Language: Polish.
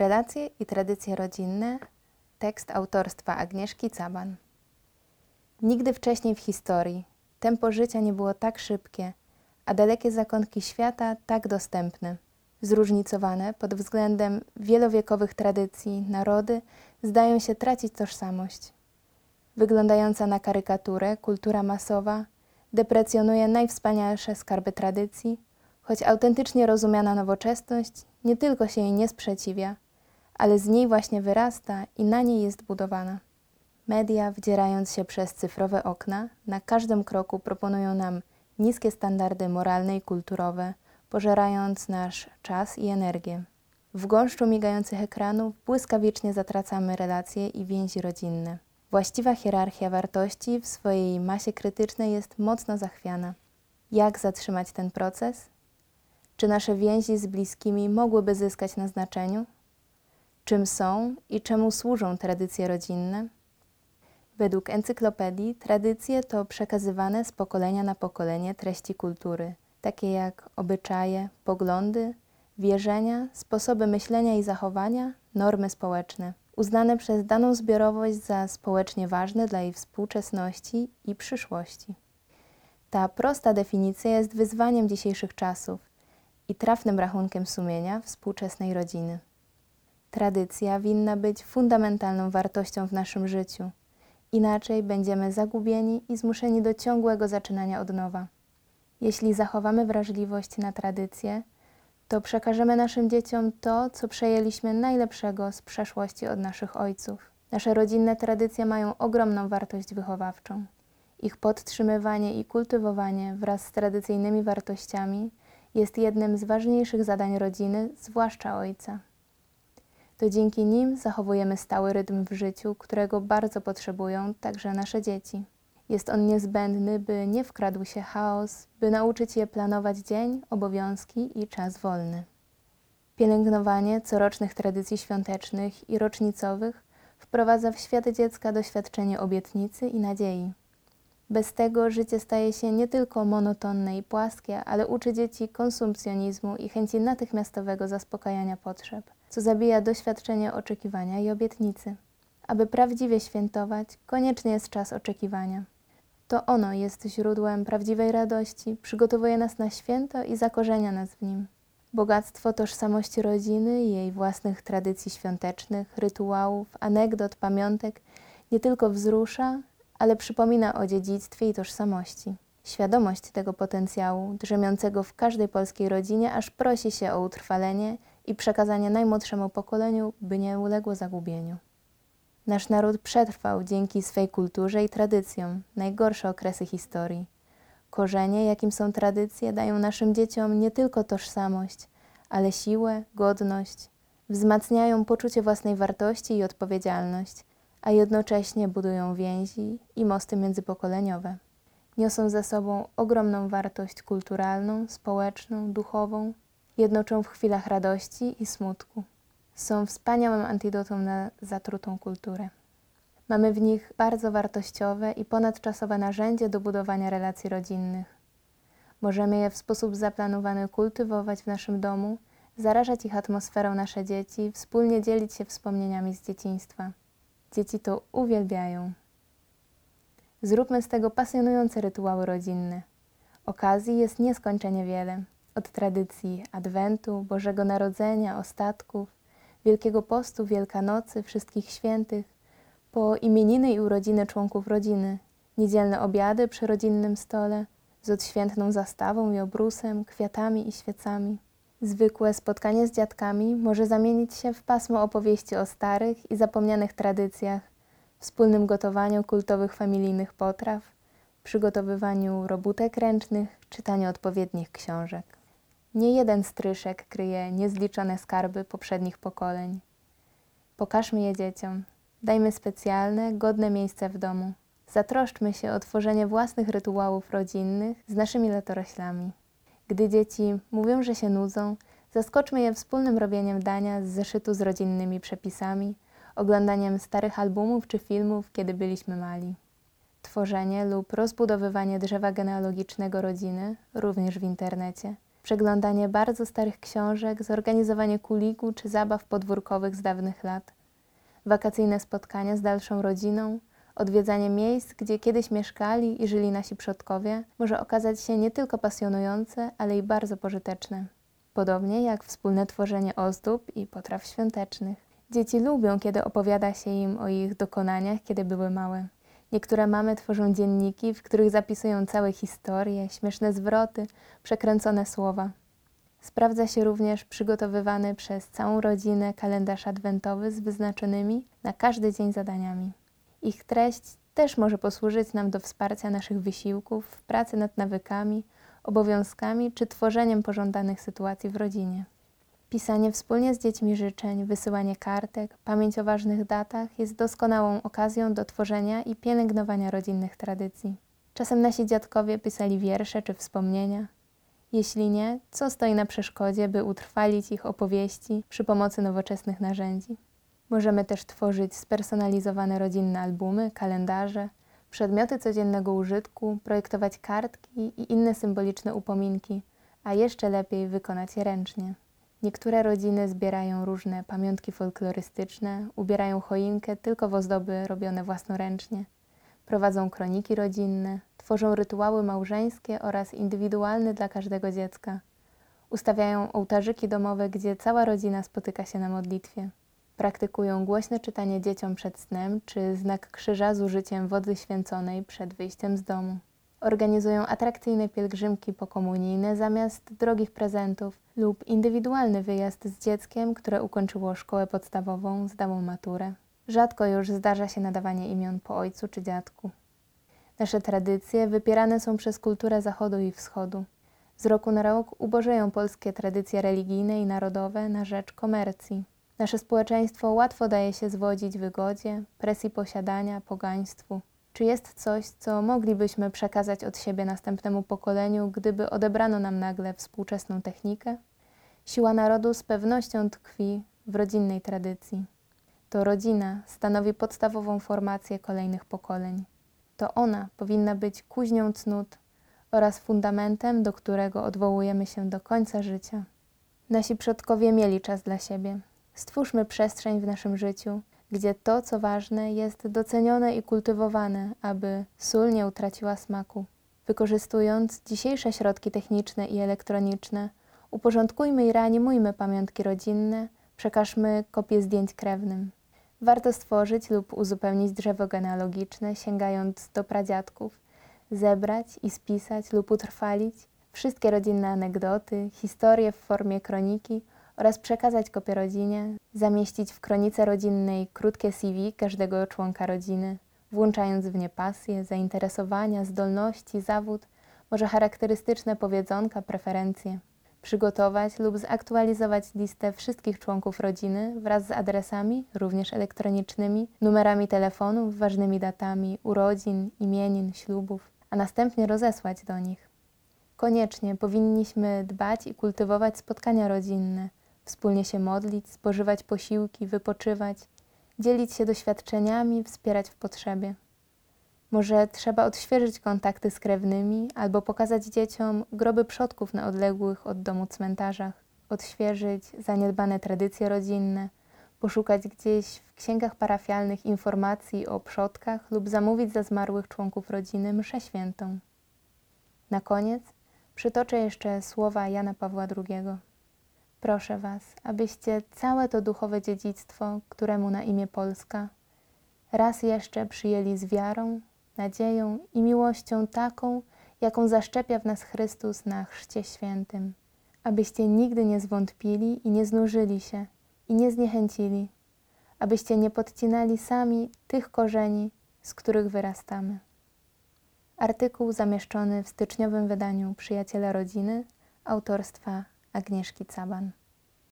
Relacje i tradycje rodzinne. Tekst autorstwa Agnieszki Caban. Nigdy wcześniej w historii tempo życia nie było tak szybkie, a dalekie zakątki świata tak dostępne. Zróżnicowane pod względem wielowiekowych tradycji narody zdają się tracić tożsamość. Wyglądająca na karykaturę kultura masowa deprecjonuje najwspanialsze skarby tradycji, choć autentycznie rozumiana nowoczesność nie tylko się jej nie sprzeciwia, ale z niej właśnie wyrasta i na niej jest budowana. Media, wdzierając się przez cyfrowe okna, na każdym kroku proponują nam niskie standardy moralne i kulturowe, pożerając nasz czas i energię. W gąszczu migających ekranów błyskawicznie zatracamy relacje i więzi rodzinne. Właściwa hierarchia wartości w swojej masie krytycznej jest mocno zachwiana. Jak zatrzymać ten proces? Czy nasze więzi z bliskimi mogłyby zyskać na znaczeniu? Czym są i czemu służą tradycje rodzinne? Według encyklopedii tradycje to przekazywane z pokolenia na pokolenie treści kultury, takie jak obyczaje, poglądy, wierzenia, sposoby myślenia i zachowania, normy społeczne, uznane przez daną zbiorowość za społecznie ważne dla jej współczesności i przyszłości. Ta prosta definicja jest wyzwaniem dzisiejszych czasów i trafnym rachunkiem sumienia współczesnej rodziny. Tradycja winna być fundamentalną wartością w naszym życiu. Inaczej będziemy zagubieni i zmuszeni do ciągłego zaczynania od nowa. Jeśli zachowamy wrażliwość na tradycję, to przekażemy naszym dzieciom to, co przejęliśmy najlepszego z przeszłości od naszych ojców. Nasze rodzinne tradycje mają ogromną wartość wychowawczą. Ich podtrzymywanie i kultywowanie wraz z tradycyjnymi wartościami jest jednym z ważniejszych zadań rodziny, zwłaszcza ojca. To dzięki nim zachowujemy stały rytm w życiu, którego bardzo potrzebują także nasze dzieci. Jest on niezbędny, by nie wkradł się chaos, by nauczyć je planować dzień, obowiązki i czas wolny. Pielęgnowanie corocznych tradycji świątecznych i rocznicowych wprowadza w świat dziecka doświadczenie obietnicy i nadziei. Bez tego życie staje się nie tylko monotonne i płaskie, ale uczy dzieci konsumpcjonizmu i chęci natychmiastowego zaspokajania potrzeb, co zabija doświadczenie oczekiwania i obietnicy. Aby prawdziwie świętować, konieczny jest czas oczekiwania. To ono jest źródłem prawdziwej radości, przygotowuje nas na święto i zakorzenia nas w nim. Bogactwo tożsamości rodziny jej własnych tradycji świątecznych, rytuałów, anegdot, pamiątek nie tylko wzrusza, ale przypomina o dziedzictwie i tożsamości. Świadomość tego potencjału, drzemiącego w każdej polskiej rodzinie, aż prosi się o utrwalenie i przekazanie najmłodszemu pokoleniu, by nie uległo zagubieniu. Nasz naród przetrwał dzięki swej kulturze i tradycjom najgorsze okresy historii. Korzenie, jakim są tradycje, dają naszym dzieciom nie tylko tożsamość, ale siłę, godność, wzmacniają poczucie własnej wartości i odpowiedzialność, a jednocześnie budują więzi i mosty międzypokoleniowe. Niosą ze sobą ogromną wartość kulturalną, społeczną, duchową, jednoczą w chwilach radości i smutku. Są wspaniałym antidotum na zatrutą kulturę. Mamy w nich bardzo wartościowe i ponadczasowe narzędzie do budowania relacji rodzinnych. Możemy je w sposób zaplanowany kultywować w naszym domu, zarażać ich atmosferą nasze dzieci, wspólnie dzielić się wspomnieniami z dzieciństwa. Dzieci to uwielbiają. Zróbmy z tego pasjonujące rytuały rodzinne. Okazji jest nieskończenie wiele. Od tradycji Adwentu, Bożego Narodzenia, ostatków, Wielkiego Postu, Wielkanocy, Wszystkich Świętych, po imieniny i urodziny członków rodziny, niedzielne obiady przy rodzinnym stole, z odświętną zastawą i obrusem, kwiatami i świecami. Zwykłe spotkanie z dziadkami może zamienić się w pasmo opowieści o starych i zapomnianych tradycjach, wspólnym gotowaniu kultowych familijnych potraw, przygotowywaniu robótek ręcznych, czytaniu odpowiednich książek. Nie jeden stryszek kryje niezliczone skarby poprzednich pokoleń. Pokażmy je dzieciom, dajmy specjalne, godne miejsce w domu. Zatroszczmy się o tworzenie własnych rytuałów rodzinnych z naszymi latoroślami. Gdy dzieci mówią, że się nudzą, zaskoczmy je wspólnym robieniem dania z zeszytu z rodzinnymi przepisami, oglądaniem starych albumów czy filmów, kiedy byliśmy mali. Tworzenie lub rozbudowywanie drzewa genealogicznego rodziny, również w internecie, przeglądanie bardzo starych książek, zorganizowanie kuliku czy zabaw podwórkowych z dawnych lat, wakacyjne spotkania z dalszą rodziną, odwiedzanie miejsc, gdzie kiedyś mieszkali i żyli nasi przodkowie, może okazać się nie tylko pasjonujące, ale i bardzo pożyteczne. Podobnie jak wspólne tworzenie ozdób i potraw świątecznych. Dzieci lubią, kiedy opowiada się im o ich dokonaniach, kiedy były małe. Niektóre mamy tworzą dzienniki, w których zapisują całe historie, śmieszne zwroty, przekręcone słowa. Sprawdza się również przygotowywany przez całą rodzinę kalendarz adwentowy z wyznaczonymi na każdy dzień zadaniami. Ich treść też może posłużyć nam do wsparcia naszych wysiłków w pracy nad nawykami, obowiązkami czy tworzeniem pożądanych sytuacji w rodzinie. Pisanie wspólnie z dziećmi życzeń, wysyłanie kartek, pamięć o ważnych datach jest doskonałą okazją do tworzenia i pielęgnowania rodzinnych tradycji. Czasem nasi dziadkowie pisali wiersze czy wspomnienia. Jeśli nie, co stoi na przeszkodzie, by utrwalić ich opowieści przy pomocy nowoczesnych narzędzi? Możemy też tworzyć spersonalizowane rodzinne albumy, kalendarze, przedmioty codziennego użytku, projektować kartki i inne symboliczne upominki, a jeszcze lepiej wykonać je ręcznie. Niektóre rodziny zbierają różne pamiątki folklorystyczne, ubierają choinkę tylko w ozdoby robione własnoręcznie, prowadzą kroniki rodzinne, tworzą rytuały małżeńskie oraz indywidualne dla każdego dziecka. Ustawiają ołtarzyki domowe, gdzie cała rodzina spotyka się na modlitwie. Praktykują głośne czytanie dzieciom przed snem czy znak krzyża z użyciem wody święconej przed wyjściem z domu. Organizują atrakcyjne pielgrzymki pokomunijne zamiast drogich prezentów lub indywidualny wyjazd z dzieckiem, które ukończyło szkołę podstawową, zdało maturę. Rzadko już zdarza się nadawanie imion po ojcu czy dziadku. Nasze tradycje wypierane są przez kulturę Zachodu i Wschodu. Z roku na rok ubożeją polskie tradycje religijne i narodowe na rzecz komercji. Nasze społeczeństwo łatwo daje się zwodzić wygodzie, presji posiadania, pogaństwu. Czy jest coś, co moglibyśmy przekazać od siebie następnemu pokoleniu, gdyby odebrano nam nagle współczesną technikę? Siła narodu z pewnością tkwi w rodzinnej tradycji. To rodzina stanowi podstawową formację kolejnych pokoleń. To ona powinna być kuźnią cnót oraz fundamentem, do którego odwołujemy się do końca życia. Nasi przodkowie mieli czas dla siebie. Stwórzmy przestrzeń w naszym życiu, gdzie to, co ważne, jest docenione i kultywowane, aby sól nie utraciła smaku. Wykorzystując dzisiejsze środki techniczne i elektroniczne, uporządkujmy i reanimujmy pamiątki rodzinne, przekażmy kopie zdjęć krewnym. Warto stworzyć lub uzupełnić drzewo genealogiczne, sięgając do pradziadków, zebrać i spisać lub utrwalić wszystkie rodzinne anegdoty, historie w formie kroniki oraz przekazać kopię rodzinie, zamieścić w kronice rodzinnej krótkie CV każdego członka rodziny, włączając w nie pasje, zainteresowania, zdolności, zawód, może charakterystyczne powiedzonka, preferencje. Przygotować lub zaktualizować listę wszystkich członków rodziny wraz z adresami, również elektronicznymi, numerami telefonów, ważnymi datami urodzin, imienin, ślubów, a następnie rozesłać do nich. Koniecznie powinniśmy dbać i kultywować spotkania rodzinne, wspólnie się modlić, spożywać posiłki, wypoczywać, dzielić się doświadczeniami, wspierać w potrzebie. Może trzeba odświeżyć kontakty z krewnymi albo pokazać dzieciom groby przodków na odległych od domu cmentarzach, odświeżyć zaniedbane tradycje rodzinne, poszukać gdzieś w księgach parafialnych informacji o przodkach lub zamówić za zmarłych członków rodziny mszę świętą. Na koniec przytoczę jeszcze słowa Jana Pawła II. Proszę Was, abyście całe to duchowe dziedzictwo, któremu na imię Polska, raz jeszcze przyjęli z wiarą, nadzieją i miłością taką, jaką zaszczepia w nas Chrystus na Chrzcie Świętym, abyście nigdy nie zwątpili i nie znużyli się i nie zniechęcili, abyście nie podcinali sami tych korzeni, z których wyrastamy. Artykuł zamieszczony w styczniowym wydaniu Przyjaciele Rodziny autorstwa a Knežky Caban.